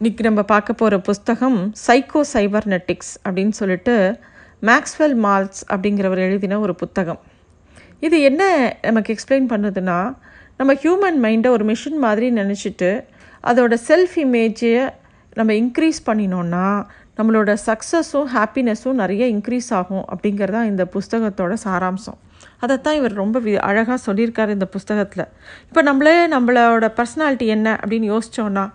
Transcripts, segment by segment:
இன்னைக்கு நம்ம பார்க்க போகிற புஸ்தகம் சைக்கோ சைபர்நெட்டிக்ஸ் அப்படின்னு சொல்லிட்டு மேக்ஸ்வெல் மால்ஸ் அப்படிங்கிறவர் எழுதின ஒரு புத்தகம். இது என்ன நமக்கு எக்ஸ்பிளைன் பண்ணுதுன்னா நம்ம ஹியூமன் மைண்டை ஒரு மிஷின் மாதிரி நினச்சிட்டு அதோட செல்ஃப் இமேஜை நம்ம இன்க்ரீஸ் பண்ணினோன்னா நம்மளோட சக்ஸஸும் ஹாப்பினஸும் நிறைய இன்க்ரீஸ் ஆகும் அப்படிங்கிறது இந்த புஸ்தகத்தோட சாராம்சம். அதைத்தான் இவர் ரொம்ப வி அழகாக சொல்லியிருக்காரு இந்த புஸ்தகத்தில். இப்போ நம்மளே நம்மளோட பர்சனாலிட்டி என்ன அப்படின்னு யோசித்தோன்னா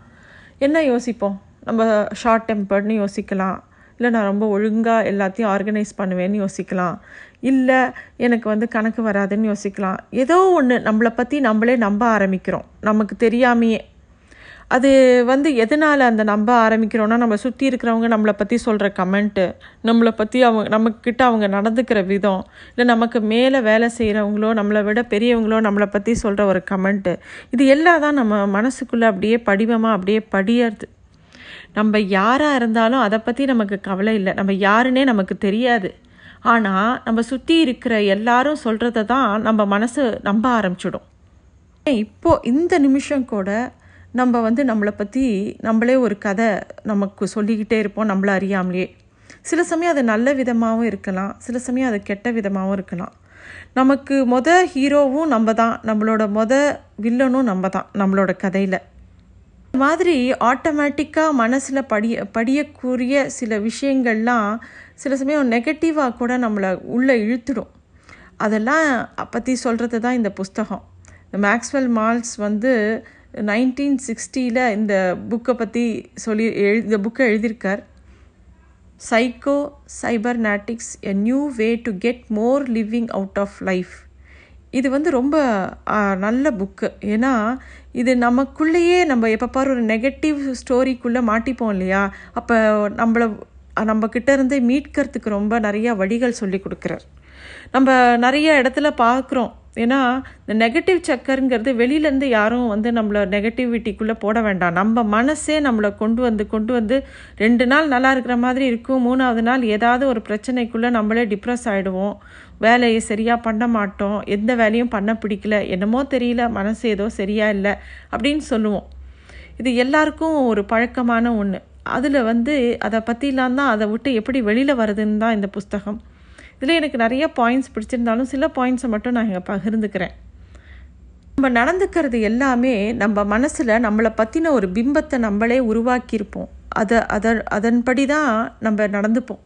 என்ன யோசிப்போம்? நம்ம ஷார்ட் டெம்பர்ட்னு யோசிக்கலாம். இல்லை நான் ரொம்ப ஒழுங்காக எல்லாத்தையும் ஆர்கனைஸ் பண்ணுவேன்னு யோசிக்கலாம். இல்லை எனக்கு வந்து கணக்கு வராதுன்னு யோசிக்கலாம். ஏதோ ஒன்று நம்மளை பற்றி நம்மளே நம்ப ஆரம்பிக்கிறோம். நமக்கு தெரியாமையே அது வந்து எதனால் அந்த நம்ப ஆரம்பிக்கிறோன்னா நம்ம சுற்றி இருக்கிறவங்க நம்மளை பற்றி சொல்கிற கமெண்ட்டு நம்மளை பற்றி அவங்க நம்மக்கிட்ட அவங்க நடந்துக்கிற விதம் இல்லை நமக்கு மேலே வேலை செய்கிறவங்களோ நம்மளை விட பெரியவங்களோ நம்மளை பற்றி சொல்கிற ஒரு கமெண்ட்டு இது எல்லாம் தான் நம்ம மனசுக்குள்ளே அப்படியே படிவமாக அப்படியே படியறது. நம்ம யாராக இருந்தாலும் அதை பற்றி நமக்கு கவலை இல்லை. நம்ம யாருன்னே நமக்கு தெரியாது. ஆனால் நம்ம சுற்றி இருக்கிற எல்லாரும் சொல்கிறத தான் நம்ம மனசு நம்ப ஆரம்பிச்சிடும். இப்போது இந்த நிமிஷம் கூட நம்ம வந்து நம்மளை பற்றி நம்மளே ஒரு கதை நமக்கு சொல்லிக்கிட்டே இருப்போம் நம்மளை அறியாமலே சில சமயம் அது நல்ல விதமாகவும் இருக்கலாம் சில சமயம் அது கெட்ட விதமாகவும் இருக்கலாம். நமக்கு மொத ஹீரோவும் நம்ம தான் நம்மளோட மொத வில்லனும் நம்ம தான் நம்மளோட கதையில். இந்த மாதிரி ஆட்டோமேட்டிக்காக மனசில் படிய படியக்கூடிய சில விஷயங்கள்லாம் சில சமயம் நெகட்டிவாக கூட நம்மளை உள்ளே இழுத்துடும். அதெல்லாம் பற்றி சொல்கிறது தான் இந்த புஸ்தகம். மேக்ஸ்வெல் மால்ஸ் வந்து நைன்டீன் சிக்ஸ்டியில் இந்த புக்கை பற்றி சொல்லி எழு இந்த புக்கை எழுதியிருக்கார். Psycho cybernetics a new way to get more living out of life இது வந்து ரொம்ப நல்ல புக்கு. ஏன்னா இது நமக்குள்ளேயே நம்ம எப்போ பாரு ஒரு நெகட்டிவ் ஸ்டோரிக்குள்ளே மாட்டிப்போம் இல்லையா? அப்போ நம்மளை நம்ம கிட்டேருந்து மீட்கிறதுக்கு ரொம்ப நிறையா வழிகள் சொல்லி கொடுக்குறார். நம்ம நிறைய இடத்துல பார்க்குறோம். ஏன்னா இந்த நெகட்டிவ் சக்கருங்கிறது வெளியிலேருந்து யாரும் வந்து நம்மளை நெகட்டிவிட்டிக்குள்ளே போட வேண்டாம். நம்ம மனசே நம்மளை கொண்டு வந்து கொண்டு வந்து ரெண்டு நாள் நல்லா இருக்கிற மாதிரி இருக்கும். மூணாவது நாள் ஏதாவது ஒரு பிரச்சனைக்குள்ளே நம்மளே டிப்ரெஸ் ஆகிடுவோம் வேலையை சரியாக பண்ண மாட்டோம். எந்த வேலையும் பண்ண பிடிக்கல. என்னமோ தெரியல. மனசு ஏதோ சரியாக இல்லை அப்படின்னு சொல்லுவோம். இது எல்லாருக்கும் ஒரு பழக்கமான ஒன்று அதில் வந்து அதை பற்றிலாம் தான் அதை விட்டு எப்படி வெளியில் வருதுன்னு தான் இந்த புஸ்தகம். இதில் எனக்கு நிறைய பாயிண்ட்ஸ் பிடிச்சிருந்தாலும் சில பாயிண்ட்ஸை மட்டும் நான் இங்கே பகிர்ந்துக்கிறேன். நம்ம நடந்துக்கிறது எல்லாமே நம்ம மனசில் நம்மளை பற்றின ஒரு பிம்பத்தை நம்மளே உருவாக்கியிருப்போம். அதை அதை அதன்படி தான் நம்ம நடந்துப்போம்.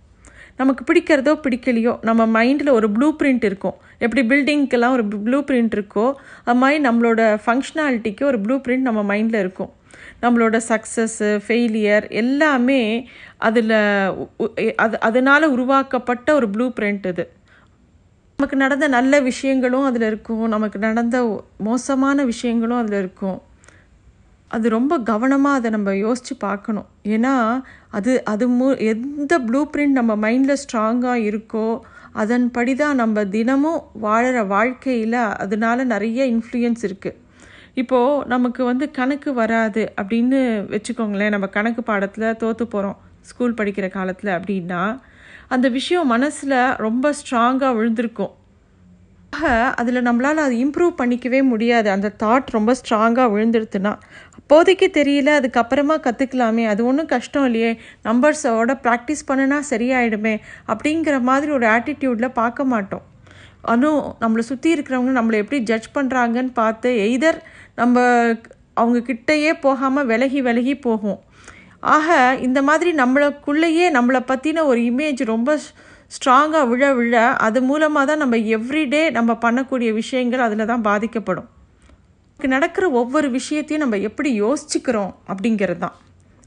நமக்கு பிடிக்கிறதோ பிடிக்கலையோ நம்ம மைண்டில் ஒரு ப்ளூ பிரிண்ட் இருக்கும். எப்படி பில்டிங்க்கெல்லாம் ஒரு ப்ளூ பிரிண்ட் இருக்கோ அது மாதிரி நம்மளோட ஃபங்க்ஷனாலிட்டிக்கு ஒரு ப்ளூ பிரிண்ட் நம்ம மைண்டில் இருக்கும். நம்மளோட சக்ஸஸ்ஸு ஃபெயிலியர் எல்லாமே அதில் அது அதனால் உருவாக்கப்பட்ட ஒரு ப்ளூ பிரிண்ட் இது. நமக்கு நடந்த நல்ல விஷயங்களும் அதில் இருக்கும். நமக்கு நடந்த மோசமான விஷயங்களும் அதில் இருக்கும். அது ரொம்ப கவனமாக அதை நம்ம யோசித்து பார்க்கணும். ஏன்னா அது அது மு எந்த ப்ளூ பிரிண்ட் நம்ம மைண்டில் ஸ்ட்ராங்காக இருக்கோ அதன்படி தான் நம்ம தினமும் வாழற வாழ்க்கையில் அதனால நிறைய இன்ஃப்ளூயன்ஸ் இருக்குது இப்போது நமக்கு வந்து கணக்கு வராது அப்படின்னு வச்சுக்கோங்களேன். நம்ம கணக்கு பாடத்தில் தோற்று போகிறோம் ஸ்கூல் படிக்கிற காலத்தில் அப்படின்னா அந்த விஷயம் மனசில் ரொம்ப ஸ்ட்ராங்காக விழுந்திருக்கும். ஆக அதில் நம்மளால் அது இம்ப்ரூவ் பண்ணிக்கவே முடியாது. அந்த தாட் ரொம்ப ஸ்ட்ராங்காக விழுந்துடுத்துன்னா அப்போதைக்கு தெரியல அதுக்கப்புறமா கற்றுக்கலாமே அது ஒன்றும் கஷ்டம் இல்லையே. நம்பர்ஸோட ப்ராக்டிஸ் பண்ணுனா சரியாயிடுமே அப்படிங்கிற மாதிரி ஒரு ஆட்டிடியூடில் பார்க்க மாட்டோம். அதுவும் நம்மளை சுற்றி இருக்கிறவங்க நம்மளை எப்படி ஜட்ஜ் பண்ணுறாங்கன்னு பார்த்து எய்தர் நம்ம அவங்க கிட்டேயே போகாமல் விலகி விலகி போகும். ஆக இந்த மாதிரி நம்மளுக்குள்ளேயே நம்மளை பற்றின ஒரு இமேஜ் ரொம்ப ஸ்ட்ராங்காக விழ விழ அது மூலமாக தான் நம்ம எவ்ரிடே நம்ம பண்ணக்கூடிய விஷயங்கள் அதில் தான் பாதிக்கப்படும். நடக்கிற ஒவ்வொரு விஷயத்தையும் நம்ம எப்படி யோசிச்சுக்கிறோம் அப்படிங்கிறது தான்.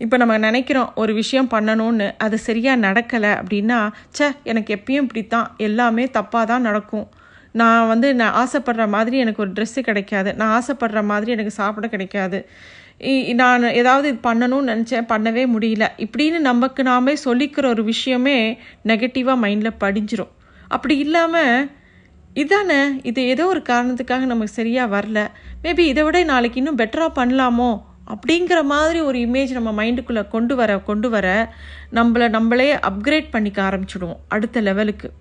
இப்போ நம்ம நினைக்கிறோம் ஒரு விஷயம் பண்ணணும்னு அது சரியாக நடக்கலை அப்படின்னா சே எனக்கு எப்பயும் இப்படித்தான் எல்லாமே தப்பாக தான் நடக்கும். நான் வந்து நான் ஆசைப்படுற மாதிரி எனக்கு ஒரு ட்ரெஸ்ஸு கிடைக்காது. நான் ஆசைப்படுற மாதிரி எனக்கு சாப்பிட கிடைக்காது. நான் ஏதாவது இது பண்ணணும்னு நினச்சேன் பண்ணவே முடியல. இப்படின்னு நமக்கு நாமே சொல்லிக்கிற ஒரு விஷயமே நெகட்டிவாக மைண்டில் படிஞ்சிரும். அப்படி இல்லாமல் இதானே இது ஏதோ ஒரு காரணத்துக்காக நமக்கு சரியாக வரல. மேபி இதை விட நாளைக்கு இன்னும் பெட்டராக பண்ணலாமோ? அப்படிங்கிற மாதிரி ஒரு இமேஜ் நம்ம மைண்டுக்குள்ளே கொண்டு வர கொண்டு வர நம்மளை நம்மளே அப்கிரேட் பண்ணிக்க ஆரம்பிச்சிடுவோம் அடுத்த லெவலுக்கு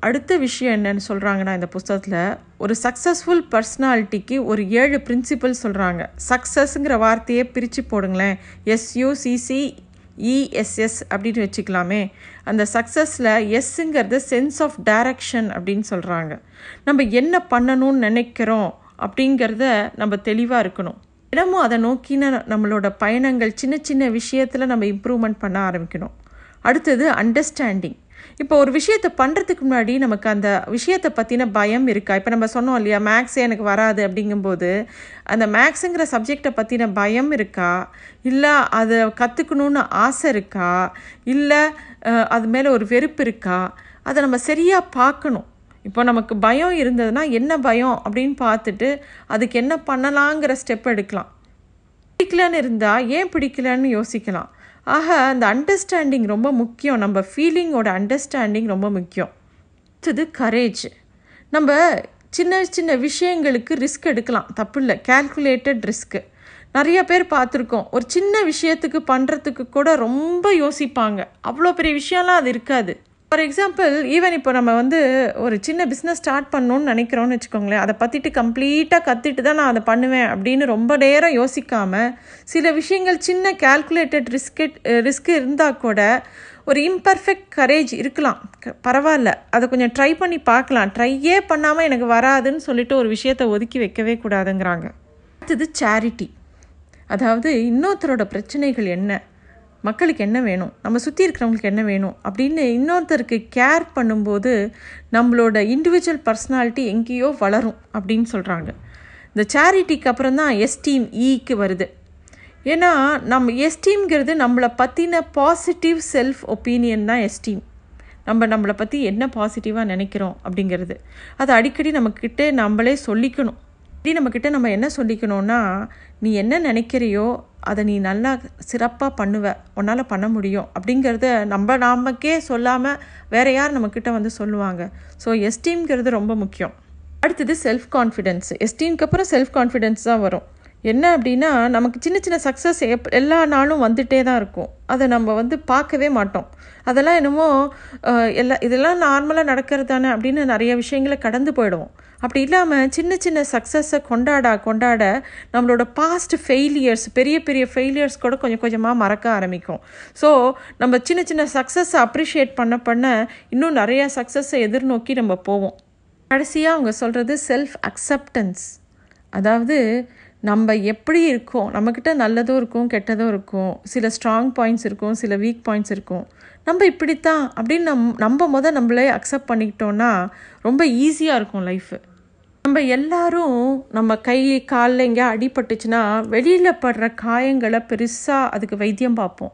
அடுத்த விஷயம் என்னன்னு சொல்கிறாங்கன்னா இந்த புஸ்தகத்தில் ஒரு சக்ஸஸ்ஃபுல் பர்சனாலிட்டிக்கு ஒரு ஏழு பிரின்சிபல் சொல்கிறாங்க சக்ஸஸ்ங்கிற வார்த்தையே பிரித்து போடுங்களேன். எஸ்யூசிசி இஎஸ்எஸ் அப்படின்னு வச்சுக்கலாமே. அந்த சக்ஸஸில் எஸ்ஸுங்கிறது சென்ஸ் ஆஃப் டைரக்ஷன் அப்படின்னு சொல்கிறாங்க நம்ம என்ன பண்ணணும்னு நினைக்கிறோம் அப்படிங்கிறத நம்ம தெளிவாக இருக்கணும். இடமும் அதை நோக்கின நம்மளோட பயணங்கள் சின்ன சின்ன விஷயத்தில் நம்ம இம்ப்ரூவ்மெண்ட் பண்ண ஆரம்பிக்கணும். அடுத்தது அண்டர்ஸ்டாண்டிங் இப்போ ஒரு விஷயத்தை பண்ணுறதுக்கு முன்னாடி நமக்கு அந்த விஷயத்தை பற்றின பயம் இருக்கா? இப்போ நம்ம சொன்னோம் இல்லையா மேக்ஸே எனக்கு வராது அப்படிங்கும்போது அந்த மேக்ஸுங்கிற சப்ஜெக்டை பற்றின பயம் இருக்கா? இல்லை அதை கற்றுக்கணுன்னு ஆசை இருக்கா? இல்லை அது மேலே ஒரு வெறுப்பு இருக்கா? அதை நம்ம சரியாக பார்க்கணும். இப்போ நமக்கு பயம் இருந்ததுன்னா என்ன பயம் அப்படின்னு பார்த்துட்டு அதுக்கு என்ன பண்ணலாங்கிற ஸ்டெப் எடுக்கலாம். பிடிக்கலன்னு இருந்தால் ஏன் பிடிக்கலன்னு யோசிக்கலாம். ஆக அந்த அண்டர்ஸ்டாண்டிங் ரொம்ப முக்கியம். நம்ம ஃபீலிங்கோட அண்டர்ஸ்டாண்டிங் ரொம்ப முக்கியம். அடுத்தது கரேஜ் நம்ம சின்ன சின்ன விஷயங்களுக்கு ரிஸ்க் எடுக்கலாம். தப்பு இல்லை கேல்குலேட்டட் ரிஸ்க்கு நிறைய பேர் பார்த்துருக்கோம். ஒரு சின்ன விஷயத்துக்கு பண்ணுறதுக்கு கூட ரொம்ப யோசிப்பாங்க. அவ்வளோ பெரிய விஷயம்லாம் அது இருக்காது. ஃபார் எக்ஸாம்பிள் ஈவன் இப்போ நம்ம வந்து ஒரு சின்ன பிஸ்னஸ் ஸ்டார்ட் பண்ணணும்னு நினைக்கிறோன்னு வச்சுக்கோங்களேன் அதை பற்றிட்டு கம்ப்ளீட்டாக கற்றுட்டு தான் நான் அதை பண்ணுவேன் அப்படின்னு ரொம்ப நேரம் யோசிக்காமல் சில விஷயங்கள் சின்ன கேல்குலேட்டட் ரிஸ்கெட் ரிஸ்க் இருந்தால் கூட ஒரு இம்பர்ஃபெக்ட் கரேஜ் இருக்கலாம். பரவாயில்ல. அதை கொஞ்சம் ட்ரை பண்ணி பார்க்கலாம். ட்ரையே பண்ணாமல் எனக்கு வராதுன்னு சொல்லிட்டு ஒரு விஷயத்தை ஒதுக்கி வைக்கவே கூடாதுங்கிறாங்க. அடுத்தது சேரிட்டி அதாவது இன்னொருத்தரோட பிரச்சனைகள் என்ன? மக்களுக்கு என்ன வேணும்? நம்ம சுற்றி இருக்கிறவங்களுக்கு என்ன வேணும்? அப்படின்னு இன்னொருத்தருக்கு கேர் பண்ணும்போது நம்மளோட இண்டிவிஜுவல் பர்சனாலிட்டி எங்கேயோ வளரும் அப்படின்னு சொல்கிறாங்க இந்த சேரிட்டிக்கு அப்புறம் தான் எஸ்டீம் ஈக்கு e வருது. ஏன்னா நம்ம எஸ்டீம்ங்கிறது நம்மளை பற்றின பாசிட்டிவ் செல்ஃப் ஒப்பீனியன் தான் எஸ்டீம் நம்ம நம்மளை பற்றி என்ன பாசிட்டிவாக நினைக்கிறோம் அப்படிங்கிறது. அதை அடிக்கடி நம்மக்கிட்டே நம்மளே சொல்லிக்கணும். இப்படி நம்மக்கிட்ட நம்ம என்ன சொல்லிக்கணும்னா நீ என்ன நினைக்கிறியோ அதை நீ நல்லா சிறப்பாக பண்ணுவ. உன்னால் பண்ண முடியும். அப்படிங்கிறத நம்ம நாமக்கே சொல்லாமல் வேறு யார் நம்மக்கிட்ட வந்து சொல்லுவாங்க. ஸோ எஸ்டீம்ங்கிறது ரொம்ப முக்கியம். அடுத்தது செல்ஃப் கான்ஃபிடென்ஸ் எஸ்டீம்க்கு அப்புறம் செல்ஃப் கான்ஃபிடென்ஸ் தான் வரும். என்ன அப்படின்னா நமக்கு சின்ன சின்ன சக்ஸஸ் எப் எல்லா நாளும் வந்துகிட்டே தான் இருக்கும். அதை நம்ம வந்து பார்க்கவே மாட்டோம். அதெல்லாம் என்னமோ எல்லா இதெல்லாம் நார்மலாக நடக்கிறது தானே அப்படின்னு நிறைய விஷயங்களை கடந்து போயிடுவோம். அப்படி இல்லாமல் சின்ன சின்ன சக்ஸஸை கொண்டாட கொண்டாட நம்மளோட பாஸ்ட் ஃபெயிலியர்ஸ் பெரிய பெரிய ஃபெயிலியர்ஸ் கூட கொஞ்சம் கொஞ்சமாக மறக்க ஆரம்பிக்கும். ஸோ நம்ம சின்ன சின்ன சக்ஸஸை அப்ரிஷியேட் பண்ண பண்ண இன்னும் நிறையா சக்ஸஸை எதிர்நோக்கி நம்ம போவோம். கடைசியாக அவங்க சொல்கிறது செல்ஃப் அக்செப்டன்ஸ் அதாவது நம்ம எப்படி இருக்கோம்? நம்மக்கிட்ட நல்லதும் இருக்கும் கெட்டதும் இருக்கும். சில ஸ்ட்ராங் பாயிண்ட்ஸ் இருக்கும் சில வீக் பாயிண்ட்ஸ் இருக்கும். நம்ம இப்படித்தான் அப்படின்னு நம் நம்ம முத நம்மளே அக்செப்ட் பண்ணிக்கிட்டோன்னா ரொம்ப ஈஸியாக இருக்கும் லைஃபு நம்ம எல்லாரும் நம்ம கை காலில் எங்கேயா அடிபட்டுச்சுன்னா வெளியில் படுற காயங்களை பெருசாக அதுக்கு வைத்தியம் பார்ப்போம்.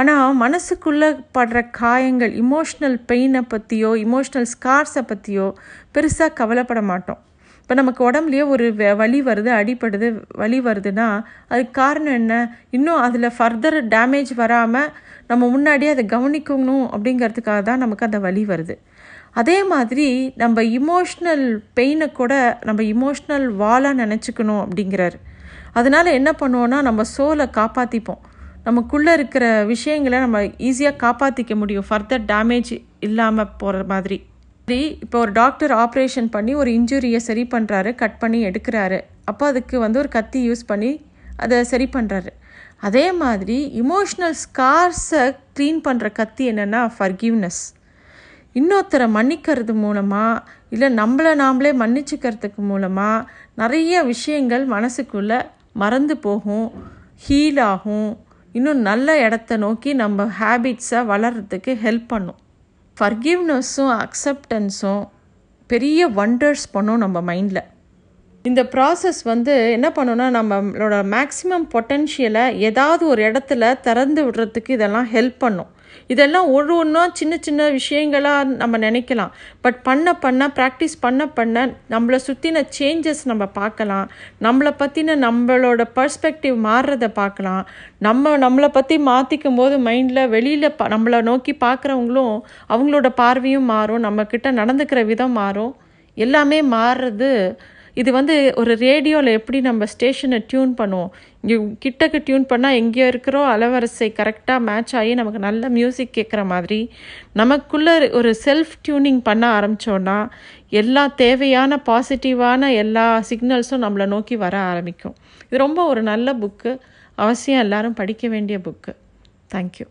ஆனால் மனசுக்குள்ளே படுற காயங்கள் இமோஷ்னல் பெயினை பற்றியோ இமோஷ்னல் ஸ்கார்ஸை பற்றியோ பெருசாக கவலைப்பட மாட்டோம். இப்போ நமக்கு உடம்புலையே ஒரு வலி வருது அடிப்படுது வலி வருதுன்னா அதுக்கு காரணம் என்ன? இன்னும் அதில் ஃபர்தர் டேமேஜ் வராமல் நம்ம முன்னாடியே அதை கவனிக்கணும் அப்படிங்கிறதுக்காக தான் நமக்கு அந்த வலி வருது. அதே மாதிரி நம்ம இமோஷ்னல் பெயினை கூட நம்ம இமோஷ்னல் வாலாக நினச்சிக்கணும் அப்படிங்கிறாரு. அதனால் என்ன பண்ணுவோன்னா நம்ம சோலை காப்பாற்றிப்போம் நமக்குள்ளே இருக்கிற விஷயங்களை நம்ம ஈஸியாக காப்பாற்றிக்க முடியும். ஃபர்தர் டேமேஜ் இல்லாமல் போகிற மாதிரி. சரி இப்போ ஒரு டாக்டர் ஆப்ரேஷன் பண்ணி ஒரு இன்ஜுரியை சரி பண்ணுறாரு கட் பண்ணி எடுக்கிறாரு. அப்போ அதுக்கு வந்து ஒரு கத்தி யூஸ் பண்ணி அதை சரி பண்ணுறாரு அதே மாதிரி இமோஷ்னல் ஸ்கார்ஸை க்ளீன் பண்ணுற கத்தி என்னென்னா ஃபர்கிவ்னஸ் இன்னொருத்தரை மன்னிக்கிறது மூலமாக இல்லை நம்மளை நாமளே மன்னிச்சுக்கிறதுக்கு மூலமாக நிறைய விஷயங்கள் மனசுக்குள்ளே மறந்து போகும் ஹீல் ஆகும். இன்னும் நல்ல இடத்த நோக்கி நம்ம ஹேபிட்ஸை வளர்கிறதுக்கு ஹெல்ப் பண்ணும். ஃபர்கிவ்னஸும் அக்செப்டன்ஸும் பெரிய வண்டர்ஸ் பண்ணும் நம்ம மைண்டில் இந்த ப்ராசஸ் வந்து என்ன பண்ணுன்னா நம்மளோட மேக்ஸிமம் பொட்டென்ஷியலை ஏதாவது ஒரு இடத்துல திறந்து விடுறதுக்கு இதெல்லாம் ஹெல்ப் பண்ணும். இதெல்லாம் ஒரு ஒன்றா சின்ன சின்ன விஷயங்களாக நம்ம நினைக்கலாம். பட் பண்ண பண்ண ப்ராக்டிஸ் பண்ண பண்ண நம்மளை சுற்றின சேஞ்சஸ் நம்ம பார்க்கலாம். நம்மளை பற்றின நம்மளோட பர்ஸ்பெக்டிவ் மாறுறதை பார்க்கலாம். நம்ம நம்மளை பற்றி மாற்றிக்கும் போது மைண்டில் வெளியில் ப நம்மளை நோக்கி பார்க்குறவங்களும் அவங்களோட பார்வையும் மாறும். நம்மக்கிட்ட நடந்துக்கிற விதம் மாறும். எல்லாமே மாறுறது இது வந்து ஒரு ரேடியோவில் எப்படி நம்ம ஸ்டேஷனை டியூன் பண்ணுவோம்? இங்கே கிட்டக்கு டியூன் பண்ணால் எங்கேயோ இருக்கிறோ அலவரிசை கரெக்டாக மேட்ச் ஆகி நமக்கு நல்ல மியூசிக் கேட்குற மாதிரி நமக்குள்ளே ஒரு செல்ஃப் டியூனிங் பண்ண ஆரம்பித்தோன்னா எல்லா தேவையான பாசிட்டிவான எல்லா சிக்னல்ஸும் நம்மளை நோக்கி வர ஆரம்பிக்கும். இது ரொம்ப ஒரு நல்ல புக்கு அவசியம் எல்லாரும் படிக்க வேண்டிய புக்கு தேங்க்யூ